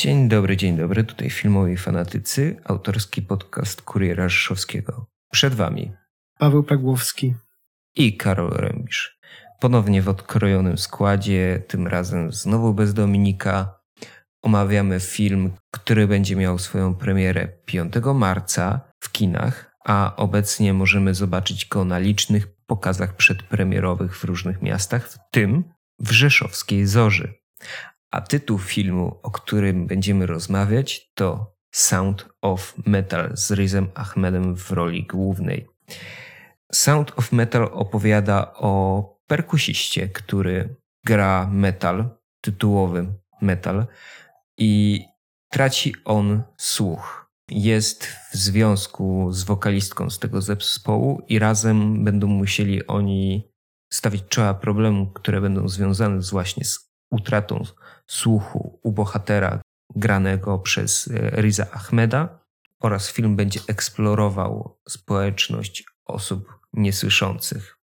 Dzień dobry, dzień dobry. Tutaj filmowi fanatycy, autorski podcast Kuriera Rzeszowskiego. Przed wami Paweł Pagłowski i Karol Rębisz. Ponownie w odkrojonym składzie, tym razem znowu bez Dominika. Omawiamy film, który będzie miał swoją premierę 5 marca w kinach, a obecnie możemy zobaczyć go na licznych pokazach przedpremierowych w różnych miastach, w tym w Rzeszowskiej Zorzy. A tytuł filmu, o którym będziemy rozmawiać, to Sound of Metal z Rizem Ahmedem w roli głównej. Sound of Metal opowiada o perkusiście, który gra metal, tytułowy metal, i traci on słuch. Jest w związku z wokalistką z tego zespołu i razem będą musieli oni stawić czoła problemom, które będą związane właśnie z utratą słuchu u bohatera granego przez e, Riza Ahmeda oraz film będzie eksplorował społeczność osób niesłyszących.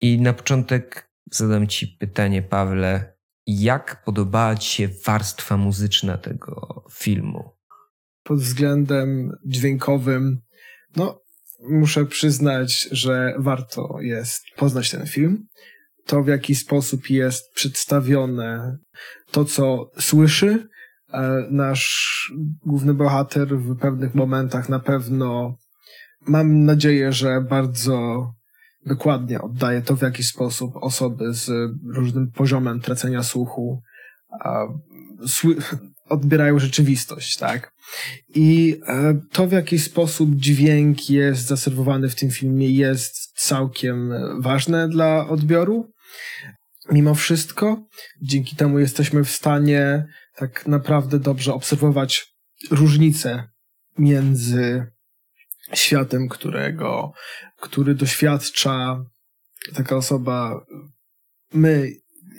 I na początek zadam Ci pytanie, Pawle, jak podobała Ci się warstwa muzyczna tego filmu? Pod względem dźwiękowym, no, muszę przyznać, że warto jest poznać ten film to, w jaki sposób jest przedstawione to, co słyszy. E, nasz główny bohater w pewnych momentach na pewno mam nadzieję, że bardzo dokładnie oddaje to, w jaki sposób osoby z różnym poziomem tracenia słuchu odbierają rzeczywistość, tak? I e, to, w jaki sposób dźwięk jest zaserwowany w tym filmie, jest całkiem ważne dla odbioru. Mimo wszystko, dzięki temu jesteśmy w stanie tak naprawdę dobrze obserwować różnice między światem, którego, który doświadcza taka osoba, my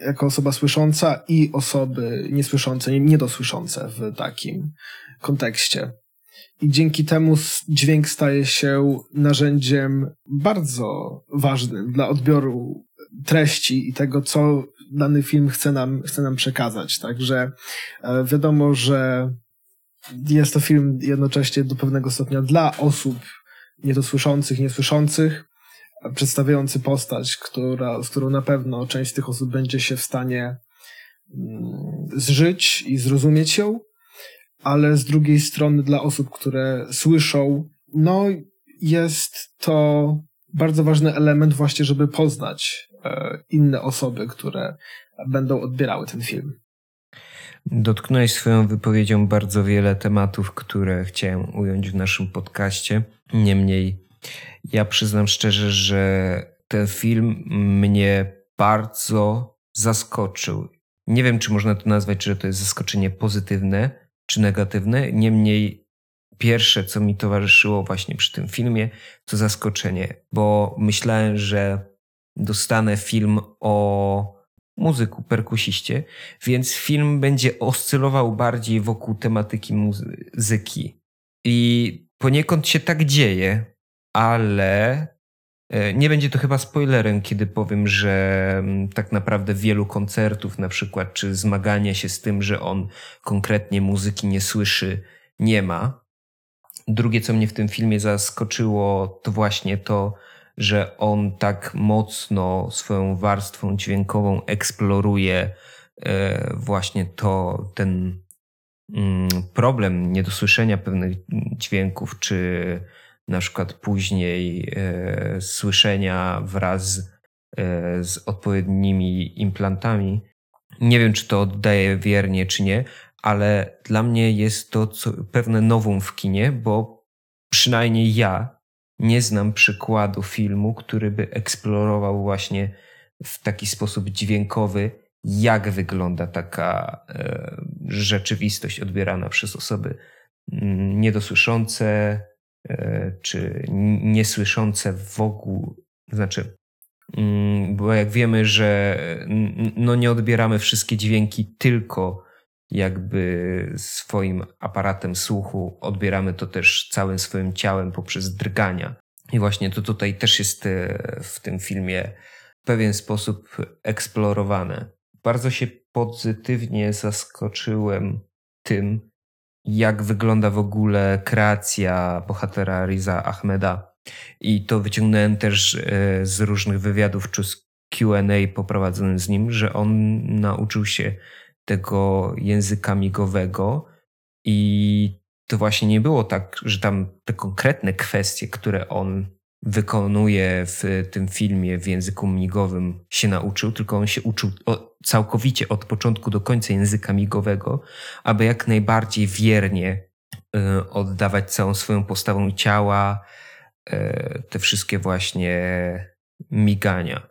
jako osoba słysząca i osoby niesłyszące, niedosłyszące w takim kontekście. I dzięki temu dźwięk staje się narzędziem bardzo ważnym dla odbioru treści i tego, co dany film chce nam, chce nam przekazać. Także e, wiadomo, że jest to film jednocześnie do pewnego stopnia dla osób niedosłyszących, niesłyszących, przedstawiający postać, która, z którą na pewno część tych osób będzie się w stanie mm, zżyć i zrozumieć ją, ale z drugiej strony dla osób, które słyszą, no jest to bardzo ważny element właśnie, żeby poznać e, inne osoby, które będą odbierały ten film. Dotknąłeś swoją wypowiedzią bardzo wiele tematów, które chciałem ująć w naszym podcaście. Niemniej, ja przyznam szczerze, że ten film mnie bardzo zaskoczył. Nie wiem, czy można to nazwać, czy to jest zaskoczenie pozytywne, czy negatywne. Niemniej, pierwsze, co mi towarzyszyło właśnie przy tym filmie, to zaskoczenie, bo myślałem, że dostanę film o muzyku, perkusiście, więc film będzie oscylował bardziej wokół tematyki muzyki. I poniekąd się tak dzieje, ale e, nie będzie to chyba spoilerem, kiedy powiem, że mm, tak naprawdę wielu koncertów, na przykład, czy zmagania się z tym, że on konkretnie muzyki nie słyszy, nie ma. Drugie, co mnie w tym filmie zaskoczyło, to właśnie to, że on tak mocno swoją warstwą dźwiękową eksploruje e, właśnie to, ten mm, problem niedosłyszenia pewnych dźwięków, czy na przykład później e, słyszenia wraz e, z odpowiednimi implantami. Nie wiem, czy to oddaje wiernie, czy nie, ale dla mnie jest to co, pewne nowum w kinie, bo przynajmniej ja nie znam przykładu filmu, który by eksplorował właśnie w taki sposób dźwiękowy, jak wygląda taka e, rzeczywistość odbierana przez osoby mm, niedosłyszące e, czy niesłyszące w ogóle. Znaczy, mm, bo jak wiemy, że no nie odbieramy wszystkie dźwięki tylko jakby swoim aparatem słuchu, odbieramy to też całym swoim ciałem poprzez drgania. I właśnie to tutaj też jest e, w tym filmie w pewien sposób eksplorowane. Bardzo się pozytywnie zaskoczyłem tym, jak wygląda w ogóle kreacja bohatera Riza Ahmeda. I to wyciągnąłem też e, z różnych wywiadów czy z QA poprowadzonym z nim, że on nauczył się tego języka migowego i to właśnie nie było tak, że tam te konkretne kwestie, które on wykonuje w tym filmie w języku migowym się nauczył, tylko on się uczył całkowicie od początku do końca języka migowego, aby jak najbardziej wiernie y, oddawać całą swoją postawą ciała, y, te wszystkie właśnie migania.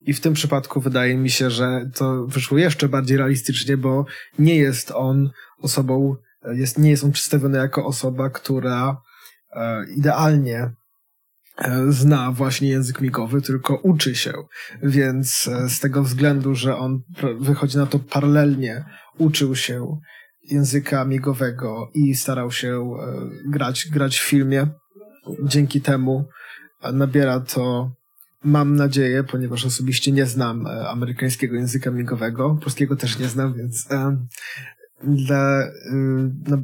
I w tym przypadku wydaje mi się, że to wyszło jeszcze bardziej realistycznie, bo nie jest on osobą, jest, nie jest on przedstawiony jako osoba, która e, idealnie e, zna właśnie język migowy, tylko uczy się. Więc e, z tego względu, że on wychodzi na to paralelnie, uczył się języka migowego i starał się grać, grać w filmie. Dzięki temu nabiera to mam nadzieję, ponieważ osobiście nie znam e, amerykańskiego języka migowego, polskiego też nie znam, więc e, dla, e,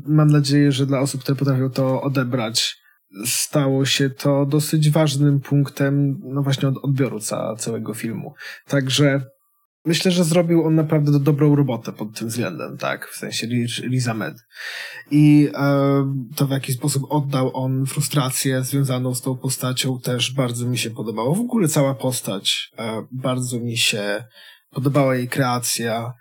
mam nadzieję, że dla osób, które potrafią to odebrać, stało się to dosyć ważnym punktem, no właśnie od odbioru ca, całego filmu. Także myślę, że zrobił on naprawdę dobrą robotę pod tym względem, tak, w sensie Riz Ahmed. I e, to w jaki sposób oddał on frustrację związaną z tą postacią też bardzo mi się podobało. W ogóle cała postać, e, bardzo mi się podobała jej kreacja,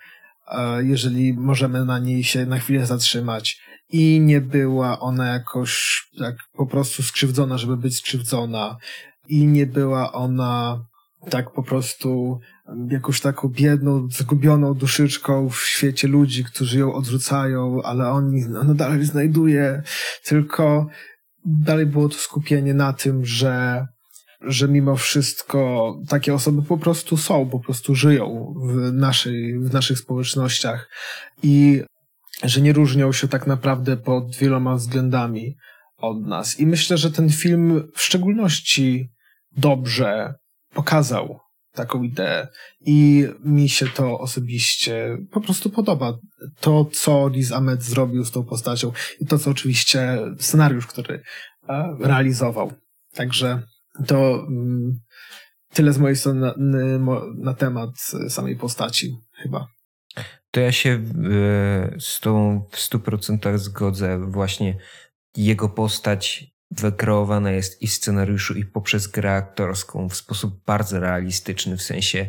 e, jeżeli możemy na niej się na chwilę zatrzymać. I nie była ona jakoś tak po prostu skrzywdzona, żeby być skrzywdzona. I nie była ona tak po prostu jakąś taką biedną, zgubioną duszyczką w świecie ludzi, którzy ją odrzucają, ale oni, ona dalej znajduje, tylko dalej było to skupienie na tym, że że mimo wszystko takie osoby po prostu są, po prostu żyją w, naszej, w naszych społecznościach i że nie różnią się tak naprawdę pod wieloma względami od nas. I myślę, że ten film w szczególności dobrze pokazał taką ideę i mi się to osobiście po prostu podoba. To, co Liz Ahmed zrobił z tą postacią i to, co oczywiście scenariusz, który e, realizował. Także to mm, tyle z mojej strony na, na temat samej postaci chyba. To ja się e, z tą w stu procentach zgodzę. Właśnie jego postać wykreowana jest i w scenariuszu, i poprzez grę aktorską w sposób bardzo realistyczny, w sensie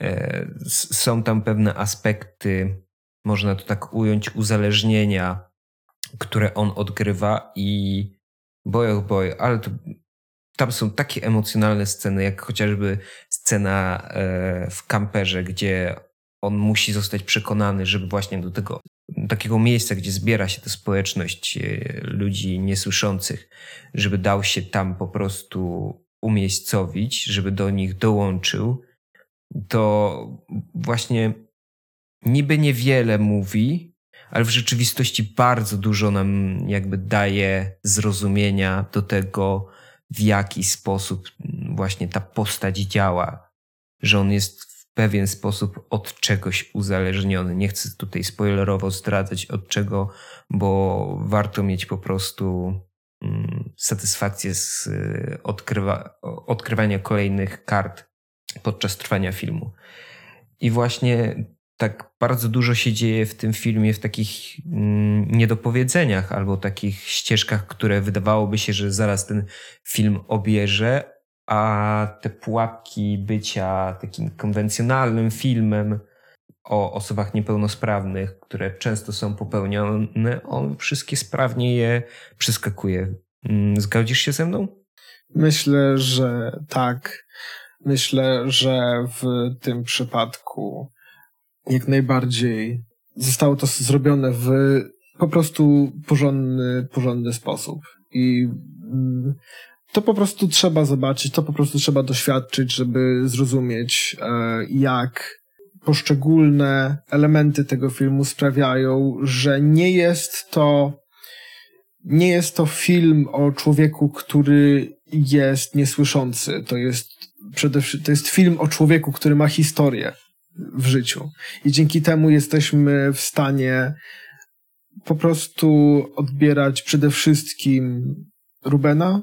e, są tam pewne aspekty, można to tak ująć, uzależnienia, które on odgrywa i boy oh ale to, tam są takie emocjonalne sceny, jak chociażby scena e, w kamperze, gdzie on musi zostać przekonany, żeby właśnie do tego takiego miejsca, gdzie zbiera się ta społeczność e, ludzi niesłyszących, żeby dał się tam po prostu umiejscowić, żeby do nich dołączył, to właśnie niby niewiele mówi, ale w rzeczywistości bardzo dużo nam jakby daje zrozumienia do tego, w jaki sposób właśnie ta postać działa, że on jest pewien sposób od czegoś uzależniony. Nie chcę tutaj spoilerowo zdradzać od czego, bo warto mieć po prostu mm, satysfakcję z y, odkrywa, odkrywania kolejnych kart podczas trwania filmu. I właśnie tak bardzo dużo się dzieje w tym filmie w takich mm, niedopowiedzeniach albo takich ścieżkach, które wydawałoby się, że zaraz ten film obierze, a te pułapki bycia takim konwencjonalnym filmem o osobach niepełnosprawnych, które często są popełnione, on wszystkie sprawnie je przeskakuje. Mm, zgodzisz się ze mną? Myślę, że tak. Myślę, że w tym przypadku jak najbardziej zostało to zrobione w po prostu porządny, porządny sposób. I mm, to po prostu trzeba zobaczyć, to po prostu trzeba doświadczyć, żeby zrozumieć, e, jak poszczególne elementy tego filmu sprawiają, że nie jest to nie jest to film o człowieku, który jest niesłyszący. To jest przede wszystkim, to jest film o człowieku, który ma historię w życiu. I dzięki temu jesteśmy w stanie po prostu odbierać przede wszystkim Rubena,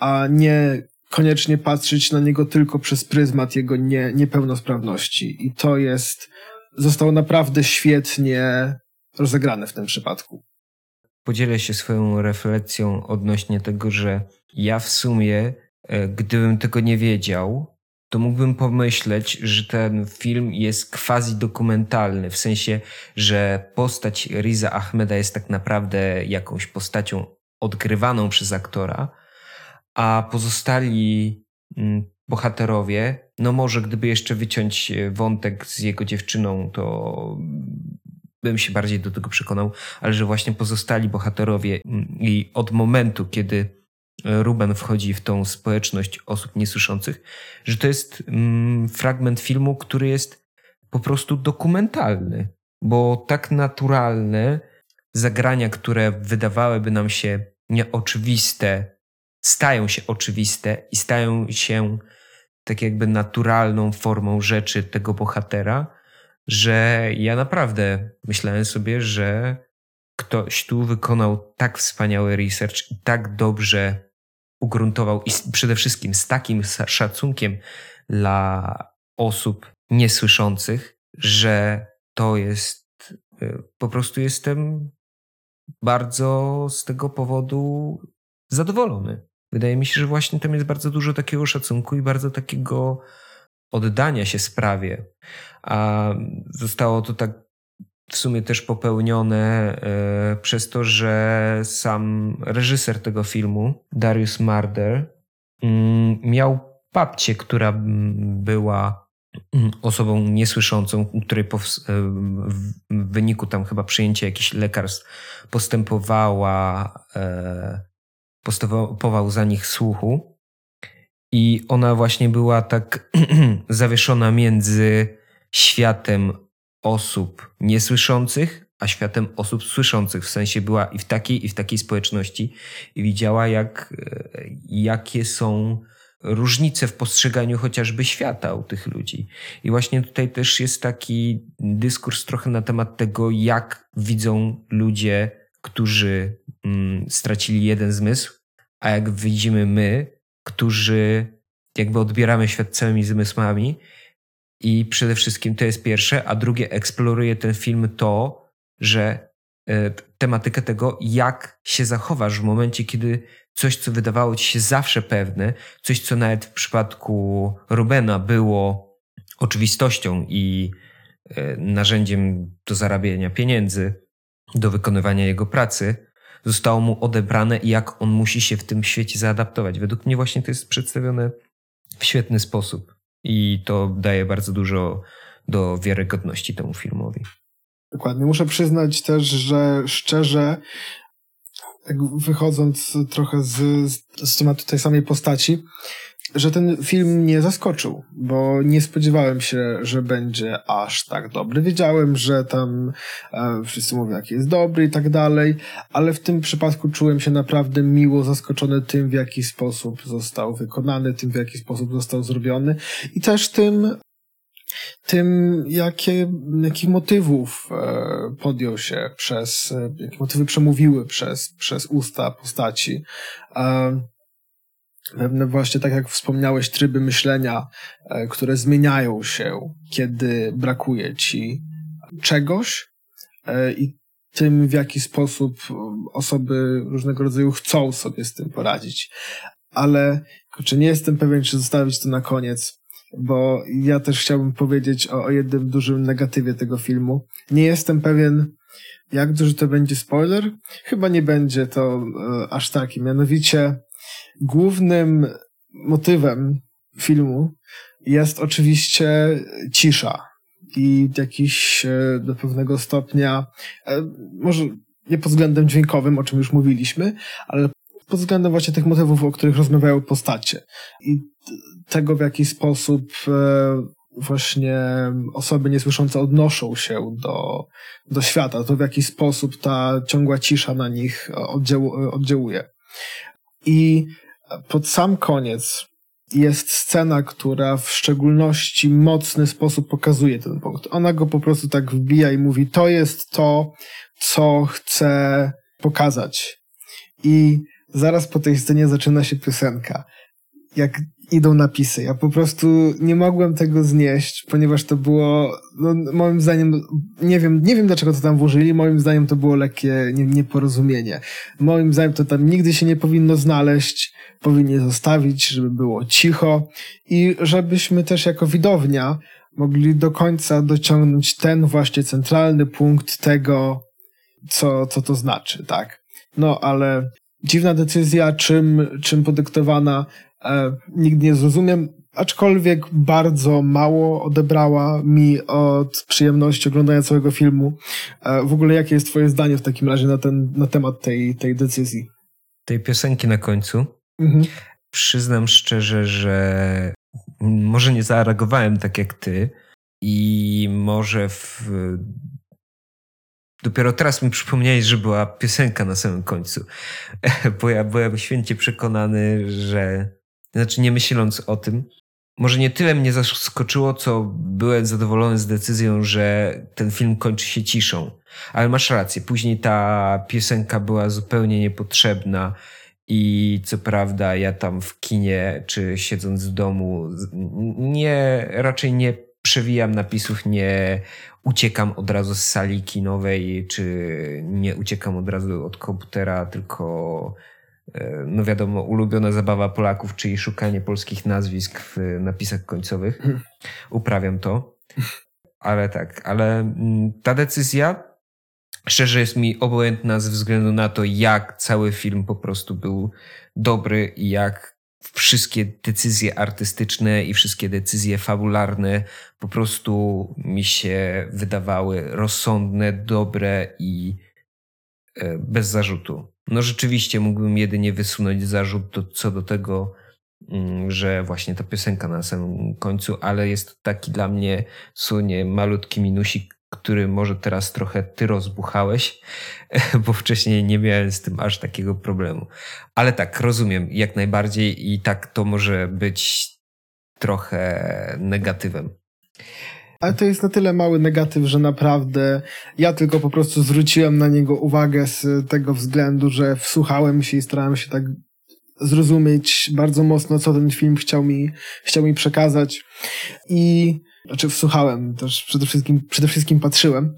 a nie koniecznie patrzeć na niego tylko przez pryzmat jego nie, niepełnosprawności. I to jest, zostało naprawdę świetnie rozegrane w tym przypadku. Podzielę się swoją refleksją odnośnie tego, że ja w sumie, e, gdybym tego nie wiedział, to mógłbym pomyśleć, że ten film jest quasi dokumentalny, w sensie, że postać Riza Ahmeda jest tak naprawdę jakąś postacią odgrywaną przez aktora, a pozostali mm, bohaterowie, no może gdyby jeszcze wyciąć e, wątek z jego dziewczyną, to bym się bardziej do tego przekonał, ale że właśnie pozostali bohaterowie mm, i od momentu, kiedy Ruben wchodzi w tą społeczność osób niesłyszących, że to jest mm, fragment filmu, który jest po prostu dokumentalny, bo tak naturalne zagrania, które wydawałyby nam się nieoczywiste, stają się oczywiste i stają się tak jakby naturalną formą rzeczy tego bohatera, że ja naprawdę myślałem sobie, że ktoś tu wykonał tak wspaniały research i tak dobrze ugruntował i przede wszystkim z takim szacunkiem dla osób niesłyszących, że to jest y, po prostu jestem bardzo z tego powodu zadowolony. Wydaje mi się, że właśnie tam jest bardzo dużo takiego szacunku i bardzo takiego oddania się sprawie. A zostało to tak w sumie też popełnione e, przez to, że sam reżyser tego filmu, Darius Marder, mm, miał babcię, która była mm, osobą niesłyszącą, której e, w wyniku tam chyba przyjęcia jakichś lekarstw postępowała, e, postępował za nich słuchu. I ona właśnie była tak zawieszona między światem osób niesłyszących, a światem osób słyszących. W sensie była i w takiej, i w takiej społeczności i widziała, jak, e, jakie są różnice w postrzeganiu chociażby świata u tych ludzi. I właśnie tutaj też jest taki dyskurs trochę na temat tego, jak widzą ludzie, którzy mm, stracili jeden zmysł, a jak widzimy my, którzy jakby odbieramy świat całymi zmysłami i przede wszystkim to jest pierwsze, a drugie eksploruje ten film to, że e, tematykę tego, jak się zachowasz w momencie, kiedy coś, co wydawało ci się zawsze pewne, coś, co nawet w przypadku Rubena było oczywistością i e, narzędziem do zarabiania pieniędzy, do wykonywania jego pracy, zostało mu odebrane i jak on musi się w tym świecie zaadaptować. Według mnie właśnie to jest przedstawione w świetny sposób i to daje bardzo dużo do wiarygodności temu filmowi. Dokładnie. Muszę przyznać też, że szczerze, wychodząc trochę z, z tematu tej samej postaci, że ten film mnie zaskoczył, bo nie spodziewałem się, że będzie aż tak dobry. Wiedziałem, że tam e, wszyscy mówią, jaki jest dobry i tak dalej, ale w tym przypadku czułem się naprawdę miło zaskoczony tym, w jaki sposób został wykonany, tym, w jaki sposób został zrobiony i też tym, tym, jakie, jakich motywów e, podjął się przez, e, jakie motywy przemówiły przez, przez usta postaci. E, pewne właśnie, tak jak wspomniałeś, tryby myślenia, e, które zmieniają się, kiedy brakuje ci czegoś e, i tym, w jaki sposób osoby różnego rodzaju chcą sobie z tym poradzić. Ale czy nie jestem pewien, czy zostawić to na koniec, bo ja też chciałbym powiedzieć o, o jednym dużym negatywie tego filmu. Nie jestem pewien, jak duży to będzie spoiler. Chyba nie będzie to e, aż taki. Mianowicie głównym motywem filmu jest oczywiście cisza i jakiś e, do pewnego stopnia, e, może nie pod względem dźwiękowym, o czym już mówiliśmy, ale pod względem właśnie tych motywów, o których rozmawiają postacie i tego, w jaki sposób e, właśnie osoby niesłyszące odnoszą się do, do świata, to w jaki sposób ta ciągła cisza na nich oddziałuje. I pod sam koniec jest scena, która w szczególności mocny sposób pokazuje ten punkt. Ona go po prostu tak wbija i mówi, to jest to, co chcę pokazać. I zaraz po tej scenie zaczyna się piosenka. Jak idą napisy. Ja po prostu nie mogłem tego znieść, ponieważ to było, no, moim zdaniem, nie wiem, nie wiem dlaczego to tam włożyli, moim zdaniem to było lekkie nieporozumienie. Moim zdaniem to tam nigdy się nie powinno znaleźć, powinni zostawić, żeby było cicho i żebyśmy też jako widownia mogli do końca dociągnąć ten właśnie centralny punkt tego, co, co to znaczy, tak. No, ale dziwna decyzja, czym, czym podyktowana, nigdy nie zrozumiem, aczkolwiek bardzo mało odebrała mi od przyjemności oglądania całego filmu. E, w ogóle jakie jest twoje zdanie w takim razie na, ten, na temat tej, tej decyzji? Tej piosenki na końcu? Mhm. Przyznam szczerze, że może nie zareagowałem tak jak ty i może w Dopiero teraz mi przypomniałeś, że była piosenka na samym końcu. Bo ja byłem święcie przekonany, że. Znaczy, nie myśląc o tym, może nie tyle mnie zaskoczyło, co byłem zadowolony z decyzją, że ten film kończy się ciszą. Ale masz rację, później ta piosenka była zupełnie niepotrzebna. I co prawda, ja tam w kinie, czy siedząc w domu, nie, raczej nie przewijam napisów, nie uciekam od razu z sali kinowej, czy nie uciekam od razu od komputera, tylko no wiadomo, ulubiona zabawa Polaków, czyli szukanie polskich nazwisk w napisach końcowych. Uprawiam to. Ale tak, ale mm, ta decyzja szczerze jest mi obojętna ze względu na to, jak cały film po prostu był dobry i jak wszystkie decyzje artystyczne i wszystkie decyzje fabularne po prostu mi się wydawały rozsądne, dobre i e, bez zarzutu. No rzeczywiście mógłbym jedynie wysunąć zarzut do, co do tego, mm, że właśnie ta piosenka na samym końcu, ale jest to taki dla mnie sunie malutki minusik, który może teraz trochę ty rozbuchałeś, bo wcześniej nie miałem z tym aż takiego problemu. Ale tak, rozumiem jak najbardziej i tak to może być trochę negatywem. Ale to jest na tyle mały negatyw, że naprawdę ja tylko po prostu zwróciłem na niego uwagę z tego względu, że wsłuchałem się i starałem się tak zrozumieć bardzo mocno, co ten film chciał mi, chciał mi przekazać. I znaczy wsłuchałem, też przede wszystkim, przede wszystkim patrzyłem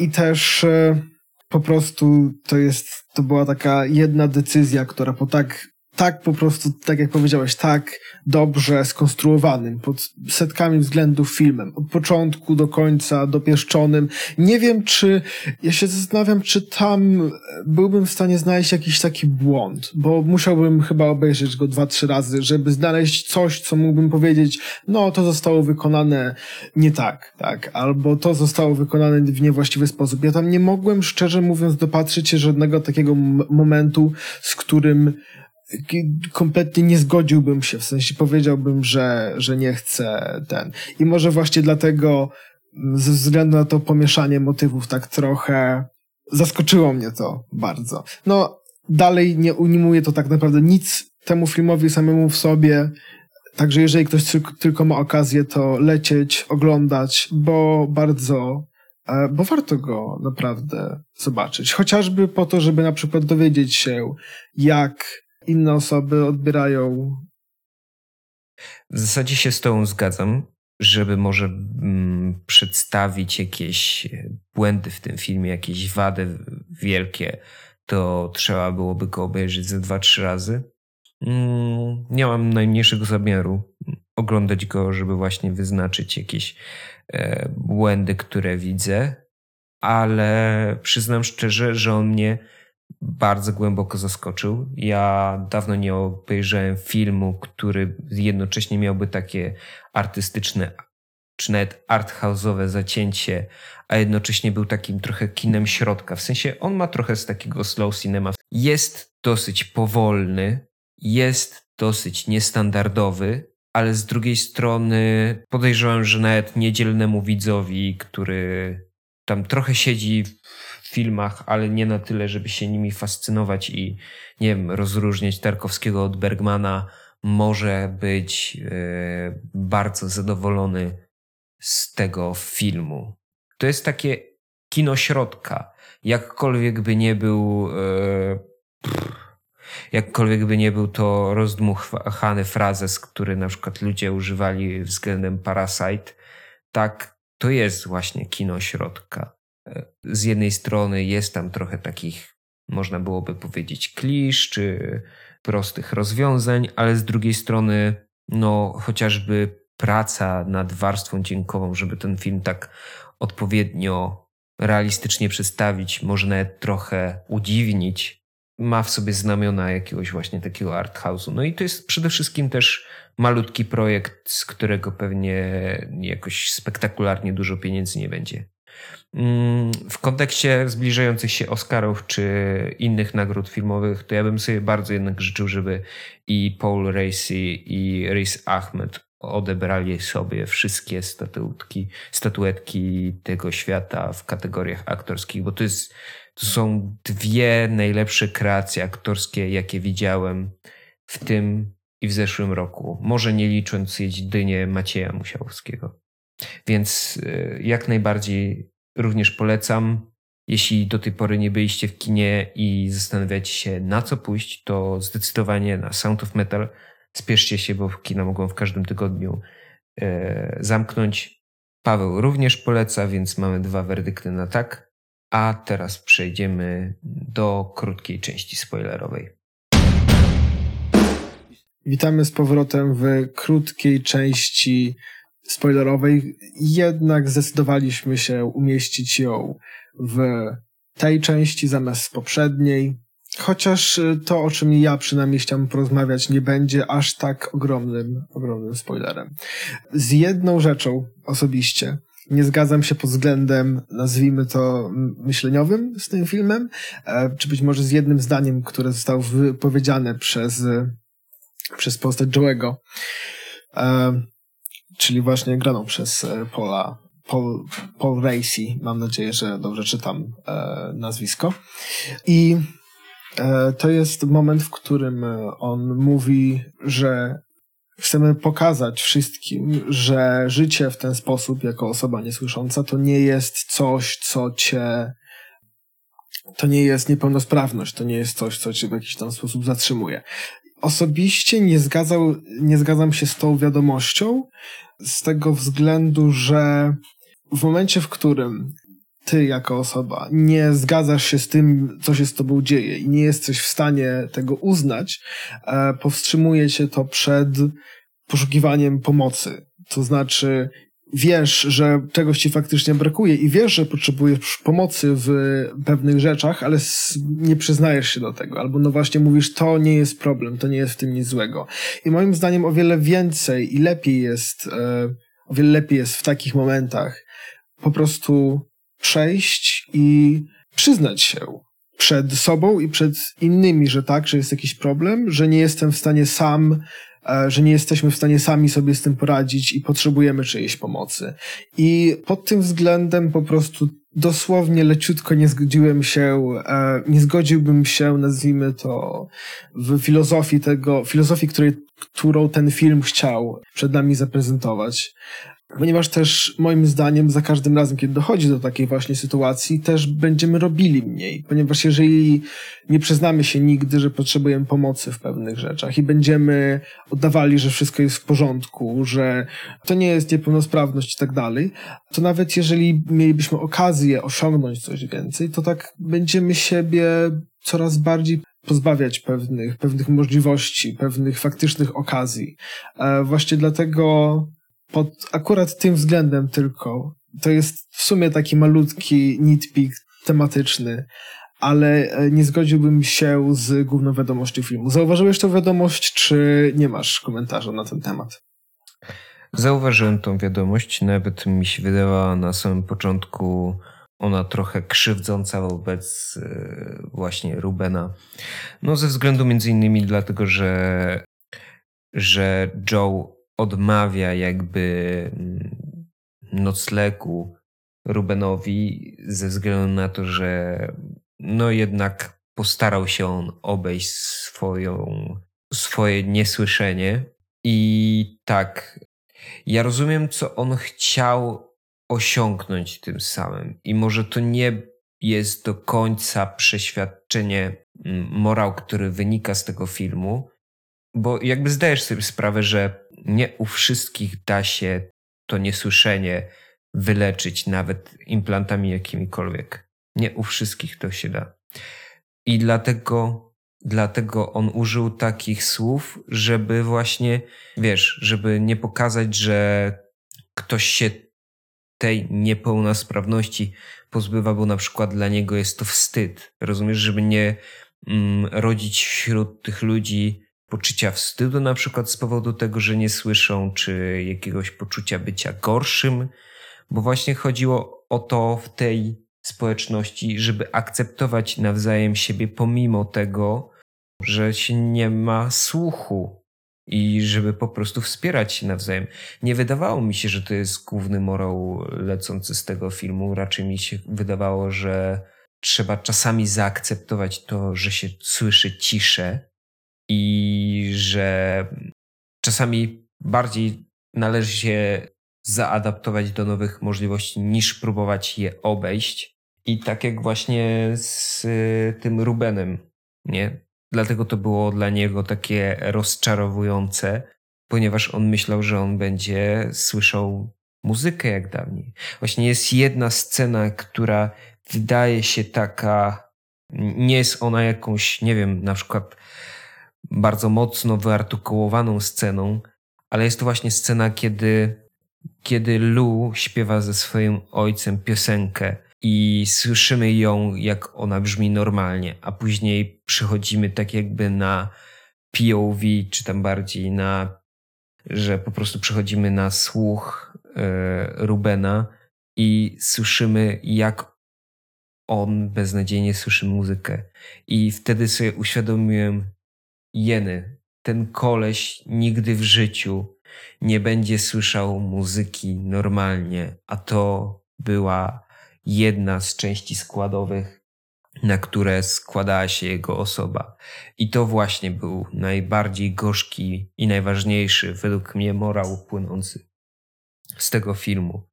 i też e, po prostu to jest, to była taka jedna decyzja, która po tak tak po prostu, tak jak powiedziałeś, tak dobrze skonstruowanym, pod setkami względów filmem, od początku do końca, dopieszczonym. Nie wiem, czy, ja się zastanawiam, czy tam byłbym w stanie znaleźć jakiś taki błąd, bo musiałbym chyba obejrzeć go dwa, trzy razy, żeby znaleźć coś, co mógłbym powiedzieć, no to zostało wykonane nie tak, tak, albo to zostało wykonane w niewłaściwy sposób. Ja tam nie mogłem, szczerze mówiąc, dopatrzyć się żadnego takiego momentu, z którym kompletnie nie zgodziłbym się, w sensie powiedziałbym, że, że nie chcę ten. I może właśnie dlatego, mm, ze względu na to pomieszanie motywów, tak trochę zaskoczyło mnie to bardzo. No, dalej nie ujmuje to tak naprawdę nic temu filmowi samemu w sobie. Także jeżeli ktoś tylko ma okazję, to lecieć, oglądać, bo bardzo, e, bo warto go naprawdę zobaczyć. Chociażby po to, żeby na przykład dowiedzieć się, jak inne osoby odbierają. W zasadzie się z tą zgadzam, żeby może mm, przedstawić jakieś błędy w tym filmie, jakieś wady wielkie, to trzeba byłoby go obejrzeć ze dwa, trzy razy. Mm, nie mam najmniejszego zamiaru oglądać go, żeby właśnie wyznaczyć jakieś e, błędy, które widzę, ale przyznam szczerze, że on mnie bardzo głęboko zaskoczył. Ja dawno nie obejrzałem filmu, który jednocześnie miałby takie artystyczne, czy nawet arthouse'owe zacięcie, a jednocześnie był takim trochę kinem środka. W sensie on ma trochę z takiego slow cinema. Jest dosyć powolny, jest dosyć niestandardowy, ale z drugiej strony podejrzewam, że nawet niedzielnemu widzowi, który tam trochę siedzi filmach, ale nie na tyle, żeby się nimi fascynować i, nie wiem, rozróżniać Tarkowskiego od Bergmana, może być e, bardzo zadowolony z tego filmu. To jest takie kino środka. Jakkolwiek by nie był, e, jakkolwiek by nie był to rozdmuchany frazes, który na przykład ludzie używali względem Parasite, tak to jest właśnie kino środka. Z jednej strony jest tam trochę takich, można byłoby powiedzieć, klisz czy prostych rozwiązań, ale z drugiej strony, no chociażby praca nad warstwą dźwiękową, żeby ten film tak odpowiednio realistycznie przedstawić, może nawet trochę udziwnić, ma w sobie znamiona jakiegoś właśnie takiego arthouse'u. No i to jest przede wszystkim też malutki projekt, z którego pewnie jakoś spektakularnie dużo pieniędzy nie będzie. Mm, w kontekście zbliżających się Oscarów czy innych nagród filmowych, to ja bym sobie bardzo jednak życzył, żeby i Paul Racy i Riz Ahmed odebrali sobie wszystkie statuetki, tego świata w kategoriach aktorskich, bo to, jest, to są dwie najlepsze kreacje aktorskie, jakie widziałem w tym i w zeszłym roku. Może nie licząc jedynie Macieja Musiałowskiego. Więc y, jak najbardziej również polecam. Jeśli do tej pory nie byliście w kinie i zastanawiacie się na co pójść, to zdecydowanie na Sound of Metal spieszcie się, bo kina mogą w każdym tygodniu e, zamknąć. Paweł również poleca, więc mamy dwa werdykty na tak. A teraz przejdziemy do krótkiej części spoilerowej. Witamy z powrotem w krótkiej części spoilerowej. Jednak zdecydowaliśmy się umieścić ją w tej części zamiast poprzedniej. Chociaż to, o czym ja przynajmniej chciałem porozmawiać, nie będzie aż tak ogromnym, ogromnym spoilerem. Z jedną rzeczą osobiście nie zgadzam się pod względem, nazwijmy to, myśleniowym z tym filmem, e, czy być może z jednym zdaniem, które zostało wypowiedziane przez, przez postać Joe'ego, e, czyli właśnie graną przez e, Paula, Paul, Paul Racy, mam nadzieję, że dobrze czytam nazwisko. I to jest moment, w którym on mówi, że chcemy pokazać wszystkim, że życie w ten sposób, jako osoba niesłysząca, to nie jest coś, co cię. To nie jest niepełnosprawność, to nie jest coś, co cię w jakiś tam sposób zatrzymuje. Osobiście nie, zgadzał, nie zgadzam się z tą wiadomością, z tego względu, że w momencie, w którym ty jako osoba nie zgadzasz się z tym, co się z tobą dzieje i nie jesteś w stanie tego uznać, e, powstrzymuje cię to przed poszukiwaniem pomocy. To znaczy, wiesz, że czegoś ci faktycznie brakuje i wiesz, że potrzebujesz pomocy w pewnych rzeczach, ale nie przyznajesz się do tego. Albo no właśnie mówisz, to nie jest problem, to nie jest w tym nic złego. I moim zdaniem o wiele więcej i lepiej jest, e, o wiele lepiej jest w takich momentach po prostu przejść i przyznać się przed sobą i przed innymi, że tak, że jest jakiś problem, że nie jestem w stanie sam, że nie jesteśmy w stanie sami sobie z tym poradzić i potrzebujemy czyjejś pomocy. I pod tym względem po prostu dosłownie leciutko nie zgodziłem się, e, nie zgodziłbym się, nazwijmy to, w filozofii tego, filozofii, której, którą ten film chciał przed nami zaprezentować ponieważ też moim zdaniem za każdym razem, kiedy dochodzi do takiej właśnie sytuacji, też będziemy robili mniej, ponieważ jeżeli nie przyznamy się nigdy, że potrzebujemy pomocy w pewnych rzeczach i będziemy oddawali, że wszystko jest w porządku, że to nie jest niepełnosprawność i tak dalej, to nawet jeżeli mielibyśmy okazję osiągnąć coś więcej, to tak będziemy siebie coraz bardziej pozbawiać pewnych, pewnych możliwości, pewnych faktycznych okazji. E, właśnie dlatego pod akurat tym względem tylko. To jest w sumie taki malutki nitpick tematyczny, ale e, nie zgodziłbym się z główną wiadomością filmu. Zauważyłeś tę wiadomość, czy nie masz komentarza na ten temat? Zauważyłem tą wiadomość, nawet mi się wydawała na samym początku ona trochę krzywdząca wobec e, właśnie Rubena. No ze względu między innymi dlatego, że, że Joe odmawia jakby mm, noclegu Rubenowi ze względu na to, że no jednak postarał się on obejść swoją swoje niesłyszenie. I tak, ja rozumiem, co on chciał osiągnąć tym samym. I może to nie jest do końca przeświadczenie, mm, morał, który wynika z tego filmu, bo jakby zdajesz sobie sprawę, że nie u wszystkich da się to niesłyszenie wyleczyć nawet implantami jakimikolwiek. Nie u wszystkich to się da. I dlatego, dlatego on użył takich słów, żeby właśnie, wiesz, żeby nie pokazać, że ktoś się tej niepełnosprawności pozbywa, bo na przykład dla niego jest to wstyd. Rozumiesz, żeby nie mm, rodzić wśród tych ludzi poczucia wstydu, na przykład z powodu tego, że nie słyszą, czy jakiegoś poczucia bycia gorszym, bo właśnie chodziło o to w tej społeczności, żeby akceptować nawzajem siebie pomimo tego, że się nie ma słuchu i żeby po prostu wspierać się nawzajem. Nie wydawało mi się, że to jest główny morał lecący z tego filmu. Raczej mi się wydawało, że trzeba czasami zaakceptować to, że się słyszy ciszę i że czasami bardziej należy się zaadaptować do nowych możliwości niż próbować je obejść. I tak jak właśnie z y, tym Rubenem, nie? Dlatego to było dla niego takie rozczarowujące, ponieważ on myślał, że on będzie słyszał muzykę jak dawniej. Właśnie jest jedna scena, która wydaje się taka, nie jest ona jakąś, nie wiem, na przykład bardzo mocno wyartykułowaną sceną, ale jest to właśnie scena, kiedy, kiedy Lu śpiewa ze swoim ojcem piosenkę i słyszymy ją, jak ona brzmi normalnie, a później przechodzimy tak jakby na POV, czy tam bardziej na, że po prostu przechodzimy na słuch e, Rubena i słyszymy, jak on beznadziejnie słyszy muzykę. I wtedy sobie uświadomiłem, jeny, ten koleś nigdy w życiu nie będzie słyszał muzyki normalnie, a to była jedna z części składowych, na które składała się jego osoba. I to właśnie był najbardziej gorzki i najważniejszy według mnie morał płynący z tego filmu.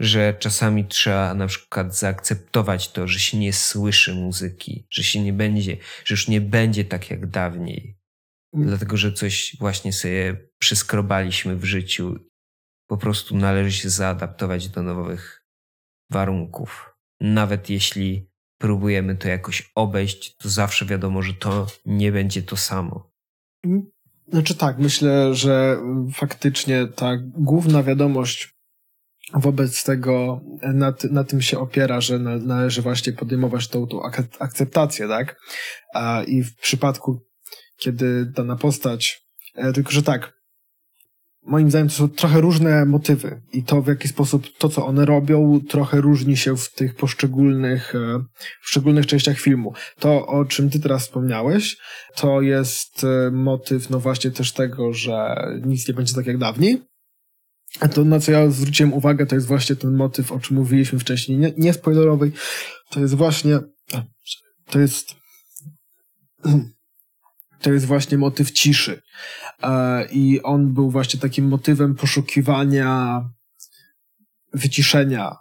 Że czasami trzeba na przykład zaakceptować to, że się nie słyszy muzyki, że się nie będzie, że już nie będzie tak jak dawniej. Mm. Dlatego, że coś właśnie sobie przyskrobaliśmy w życiu. Po prostu należy się zaadaptować do nowych warunków. Nawet jeśli próbujemy to jakoś obejść, to zawsze wiadomo, że to nie będzie to samo. Znaczy tak, myślę, że faktycznie ta główna wiadomość wobec tego na, na tym się opiera, że na, należy właśnie podejmować tą, tą akceptację, tak? A, I w przypadku, kiedy dana postać, e, tylko że tak, moim zdaniem to są trochę różne motywy i to w jaki sposób to, co one robią, trochę różni się w tych poszczególnych, e, w poszczególnych częściach filmu. To, o czym ty teraz wspomniałeś, to jest e, motyw, no właśnie też tego, że nic nie będzie tak jak dawniej. A to, na co ja zwróciłem uwagę, to jest właśnie ten motyw, o czym mówiliśmy wcześniej, nie, nie spoilerowej. To jest właśnie, to jest to jest właśnie motyw ciszy. E, I on był właśnie takim motywem poszukiwania wyciszenia.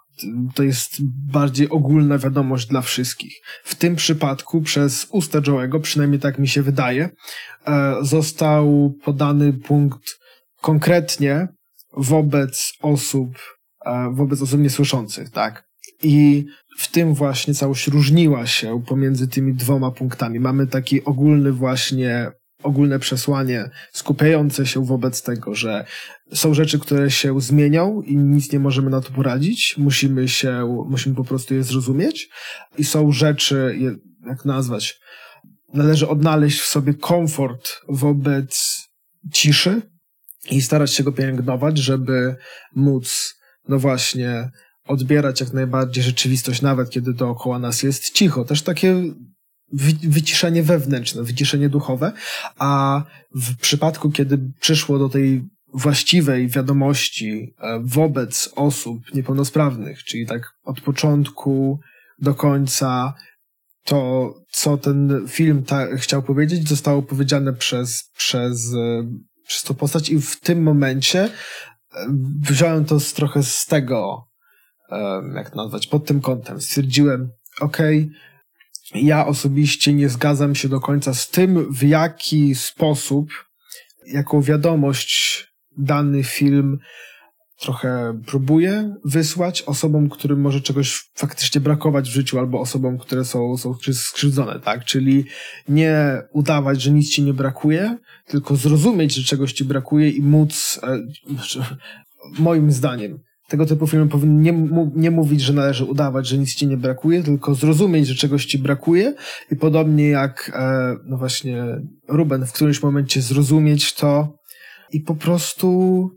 To jest bardziej ogólna wiadomość dla wszystkich. W tym przypadku przez usta Joe'ego, przynajmniej tak mi się wydaje, e, został podany punkt konkretnie wobec osób, e, wobec osób niesłyszących, tak? I w tym właśnie całość różniła się pomiędzy tymi dwoma punktami. Mamy taki ogólny właśnie, ogólne przesłanie skupiające się wobec tego, że są rzeczy, które się zmienią i nic nie możemy na to poradzić. Musimy się, musimy po prostu je zrozumieć. I są rzeczy, jak nazwać, należy odnaleźć w sobie komfort wobec ciszy i starać się go pielęgnować, żeby móc, no właśnie, odbierać jak najbardziej rzeczywistość, nawet kiedy dookoła nas jest cicho. Też takie wyciszenie wewnętrzne, wyciszenie duchowe, a w przypadku, kiedy przyszło do tej właściwej wiadomości e, wobec osób niepełnosprawnych, czyli tak od początku do końca, to, co ten film ta, chciał powiedzieć, zostało powiedziane przez, przez, e, przez tą postać i w tym momencie e, wziąłem to z, trochę z tego, jak to nazwać, pod tym kątem. Stwierdziłem, okej, okay, ja osobiście nie zgadzam się do końca z tym, w jaki sposób, jaką wiadomość dany film trochę próbuje wysłać osobom, którym może czegoś faktycznie brakować w życiu, albo osobom, które są, są skrzywdzone, tak? Czyli nie udawać, że nic ci nie brakuje, tylko zrozumieć, że czegoś ci brakuje i móc, e, moim zdaniem, tego typu filmy powinny nie, nie mówić, że należy udawać, że nic ci nie brakuje, tylko zrozumieć, że czegoś ci brakuje i podobnie jak, e, no właśnie, Ruben w którymś momencie zrozumieć to i po prostu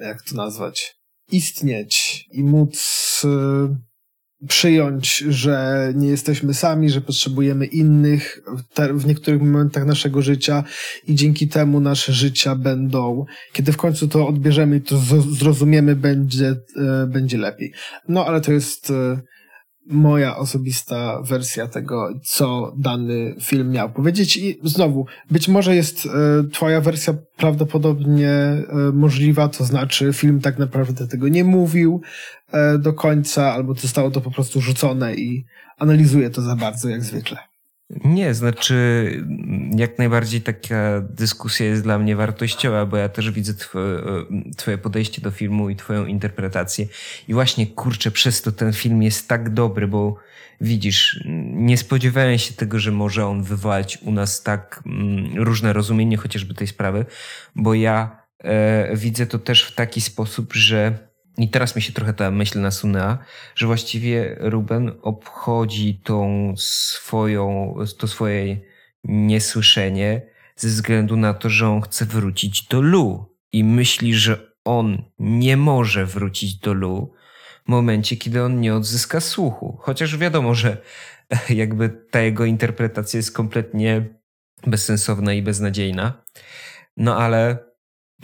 jak to nazwać, istnieć i móc y, przyjąć, że nie jesteśmy sami, że potrzebujemy innych w, niektórych momentach naszego życia i dzięki temu nasze życia będą, kiedy w końcu to odbierzemy i to zrozumiemy, będzie, y, będzie lepiej. No ale to jest y, moja osobista wersja tego, co dany film miał powiedzieć. I znowu, być może jest e, twoja wersja prawdopodobnie e, możliwa, to znaczy film tak naprawdę tego nie mówił e, do końca, albo zostało to po prostu rzucone i analizuje to za bardzo, jak zwykle. Nie, znaczy jak najbardziej taka dyskusja jest dla mnie wartościowa, bo ja też widzę twoje, twoje podejście do filmu i twoją interpretację. I właśnie kurczę, przez to ten film jest tak dobry, bo widzisz, nie spodziewałem się tego, że może on wywołać u nas tak mm, różne rozumienie chociażby tej sprawy, bo ja e, widzę to też w taki sposób, że i teraz mi się trochę ta myśl nasunęła, że właściwie Ruben obchodzi tą swoją, to swoje niesłyszenie ze względu na to, że on chce wrócić do Lu i myśli, że on nie może wrócić do Lu w momencie, kiedy on nie odzyska słuchu. Chociaż wiadomo, że jakby ta jego interpretacja jest kompletnie bezsensowna i beznadziejna. No ale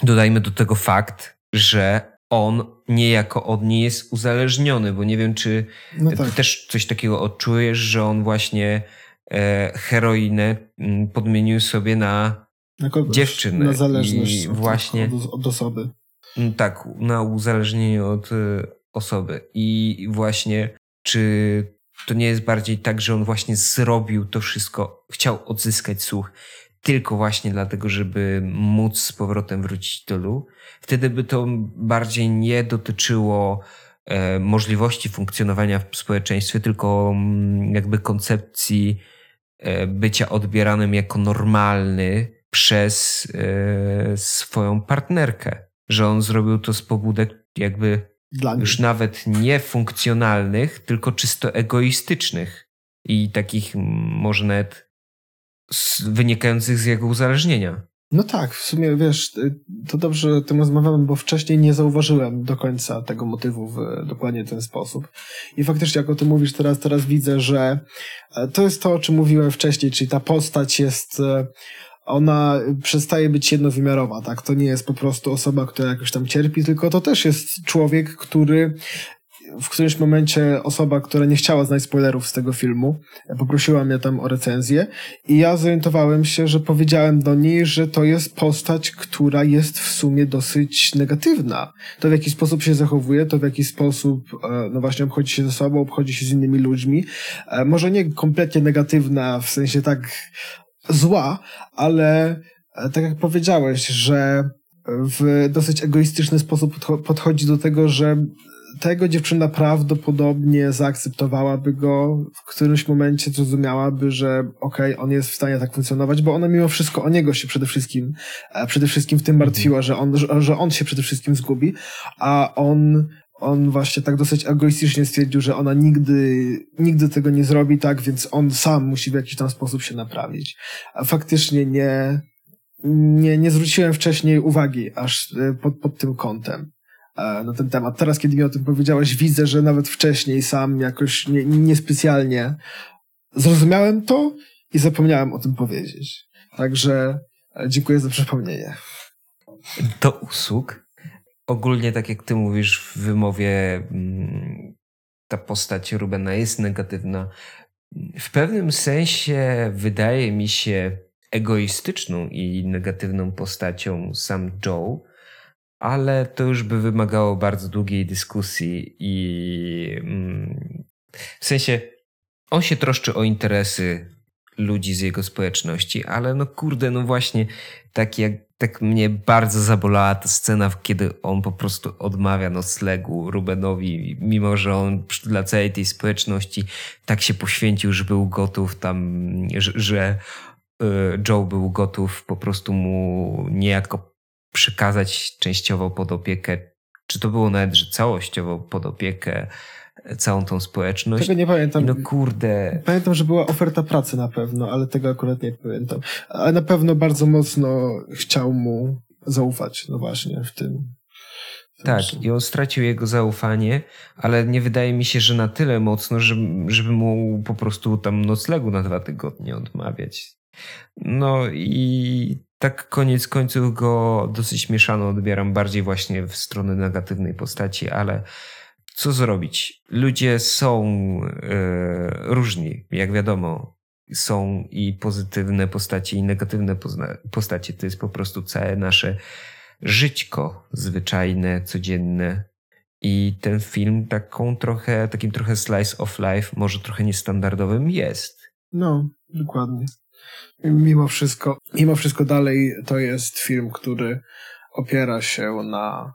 dodajmy do tego fakt, że on niejako od niej jest uzależniony, bo nie wiem, czy no tak. ty też coś takiego odczujesz, że on właśnie e, heroinę mm, podmienił sobie na, na kogoś, dziewczynę. Na zależność od, właśnie, od, od osoby. Mm, tak, na uzależnienie od e, osoby. I właśnie, czy to nie jest bardziej tak, że on właśnie zrobił to wszystko, chciał odzyskać słuch tylko właśnie dlatego, żeby móc z powrotem wrócić do Lu, wtedy by to bardziej nie dotyczyło e, możliwości funkcjonowania w społeczeństwie, tylko mm, jakby koncepcji e, bycia odbieranym jako normalny przez e, swoją partnerkę. Że on zrobił to z pobudek jakby już nawet nie funkcjonalnych, tylko czysto egoistycznych. I takich może nawet wynikających z jego uzależnienia. No tak, w sumie wiesz, to dobrze o tym rozmawiamy, bo wcześniej nie zauważyłem do końca tego motywu w dokładnie ten sposób. I faktycznie, jak o tym mówisz teraz, teraz widzę, że e, to jest to, o czym mówiłem wcześniej, czyli ta postać jest e, ona przestaje być jednowymiarowa, tak? To nie jest po prostu osoba, która jakoś tam cierpi, tylko to też jest człowiek, który w którymś momencie osoba, która nie chciała znać spoilerów z tego filmu, poprosiła mnie tam o recenzję i ja zorientowałem się, że powiedziałem do niej, że to jest postać, która jest w sumie dosyć negatywna. To w jaki sposób się zachowuje, to w jaki sposób, e, no właśnie, obchodzi się ze sobą, obchodzi się z innymi ludźmi. E, może nie kompletnie negatywna, w sensie tak zła, ale e, tak jak powiedziałeś, że w dosyć egoistyczny sposób podchodzi do tego, że tego dziewczyna prawdopodobnie zaakceptowałaby go, w którymś momencie zrozumiałaby, że okej, okay, on jest w stanie tak funkcjonować, bo ona mimo wszystko o niego się przede wszystkim, e, przede wszystkim w tym martwiła, że on, że, on się przede wszystkim zgubi, a on on właśnie tak dosyć egoistycznie stwierdził, że ona nigdy, nigdy tego nie zrobi, tak, więc on sam musi w jakiś tam sposób się naprawić. A faktycznie nie, nie, nie zwróciłem wcześniej uwagi aż e, pod, pod tym kątem. E, na ten temat. Teraz, kiedy mi o tym powiedziałeś, widzę, że nawet wcześniej sam jakoś nie, niespecjalnie zrozumiałem to i zapomniałem o tym powiedzieć. Także e, dziękuję za przypomnienie. Do usług. Ogólnie, tak jak ty mówisz w wymowie, mm, ta postać Rubena jest negatywna. w pewnym sensie wydaje mi się egoistyczną i negatywną postacią sam Joe, ale to już by wymagało bardzo długiej dyskusji i mm, w sensie on się troszczy o interesy ludzi z jego społeczności, ale no kurde, no właśnie tak jak tak mnie bardzo zabolała ta scena, kiedy on po prostu odmawia noclegu Rubenowi, mimo że on dla całej tej społeczności tak się poświęcił, że był gotów tam, że, że y, Joe był gotów po prostu mu niejako przekazać częściowo pod opiekę, czy to było nawet, że całościowo pod opiekę całą tą społeczność. Tego nie pamiętam. no kurde. Pamiętam, że była oferta pracy na pewno, ale tego akurat nie pamiętam. Ale na pewno bardzo mocno chciał mu zaufać, no właśnie, w tym. tak, i on stracił jego zaufanie, ale nie wydaje mi się, że na tyle mocno, żeby, żeby mu po prostu tam noclegu na dwa tygodnie odmawiać. No i tak koniec końców go dosyć mieszano odbieram, bardziej właśnie w stronę negatywnej postaci, ale co zrobić? Ludzie są e, różni, jak wiadomo. Są i pozytywne postacie, i negatywne postacie. To jest po prostu całe nasze żyćko zwyczajne, codzienne. I ten film taką trochę, takim trochę slice of life, może trochę niestandardowym jest. No, dokładnie. Mimo wszystko, mimo wszystko dalej to jest film, który opiera się na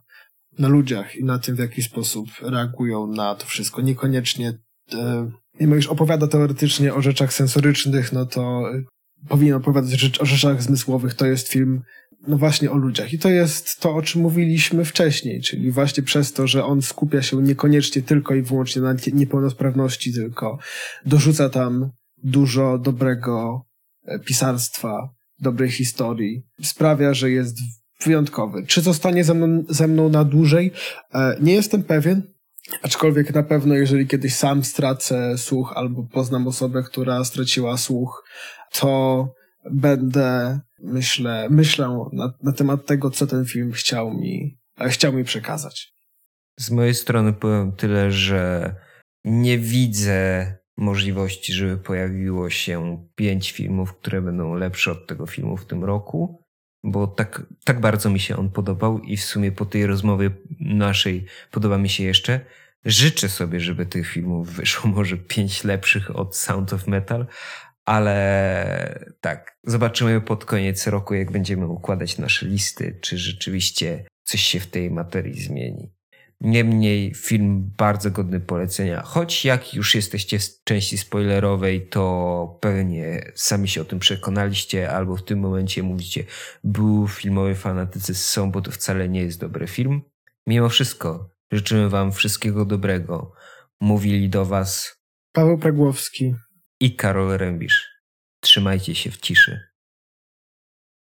na ludziach i na tym, w jaki sposób reagują na to wszystko. Niekoniecznie, e, mimo iż opowiada teoretycznie o rzeczach sensorycznych, no to e, powinien opowiadać o rzeczach zmysłowych. To jest film, no właśnie o ludziach. I to jest to, o czym mówiliśmy wcześniej, czyli właśnie przez to, że on skupia się niekoniecznie tylko i wyłącznie na niepełnosprawności, tylko dorzuca tam dużo dobrego pisarstwa, dobrej historii. Sprawia, że jest wyjątkowy. Czy zostanie ze mną, ze mną na dłużej? E, nie jestem pewien, aczkolwiek na pewno, jeżeli kiedyś sam stracę słuch albo poznam osobę, która straciła słuch, to będę, myślę, myślę na, na temat tego, co ten film chciał mi, e, chciał mi przekazać. Z mojej strony powiem tyle, że nie widzę możliwości, żeby pojawiło się pięć filmów, które będą lepsze od tego filmu w tym roku bo tak, tak bardzo mi się on podobał i w sumie po tej rozmowie naszej podoba mi się jeszcze. Życzę sobie, żeby tych filmów wyszło może pięć lepszych od Sound of Metal, ale tak, zobaczymy pod koniec roku, jak będziemy układać nasze listy, czy rzeczywiście coś się w tej materii zmieni. Niemniej film bardzo godny polecenia, choć jak już jesteście z części spoilerowej, to pewnie sami się o tym przekonaliście, albo w tym momencie mówicie, był filmowy fanatycy są, bo to wcale nie jest dobry film. Mimo wszystko, życzymy wam wszystkiego dobrego. Mówili do was Paweł Pragłowski i Karol Rębisz. Trzymajcie się w ciszy.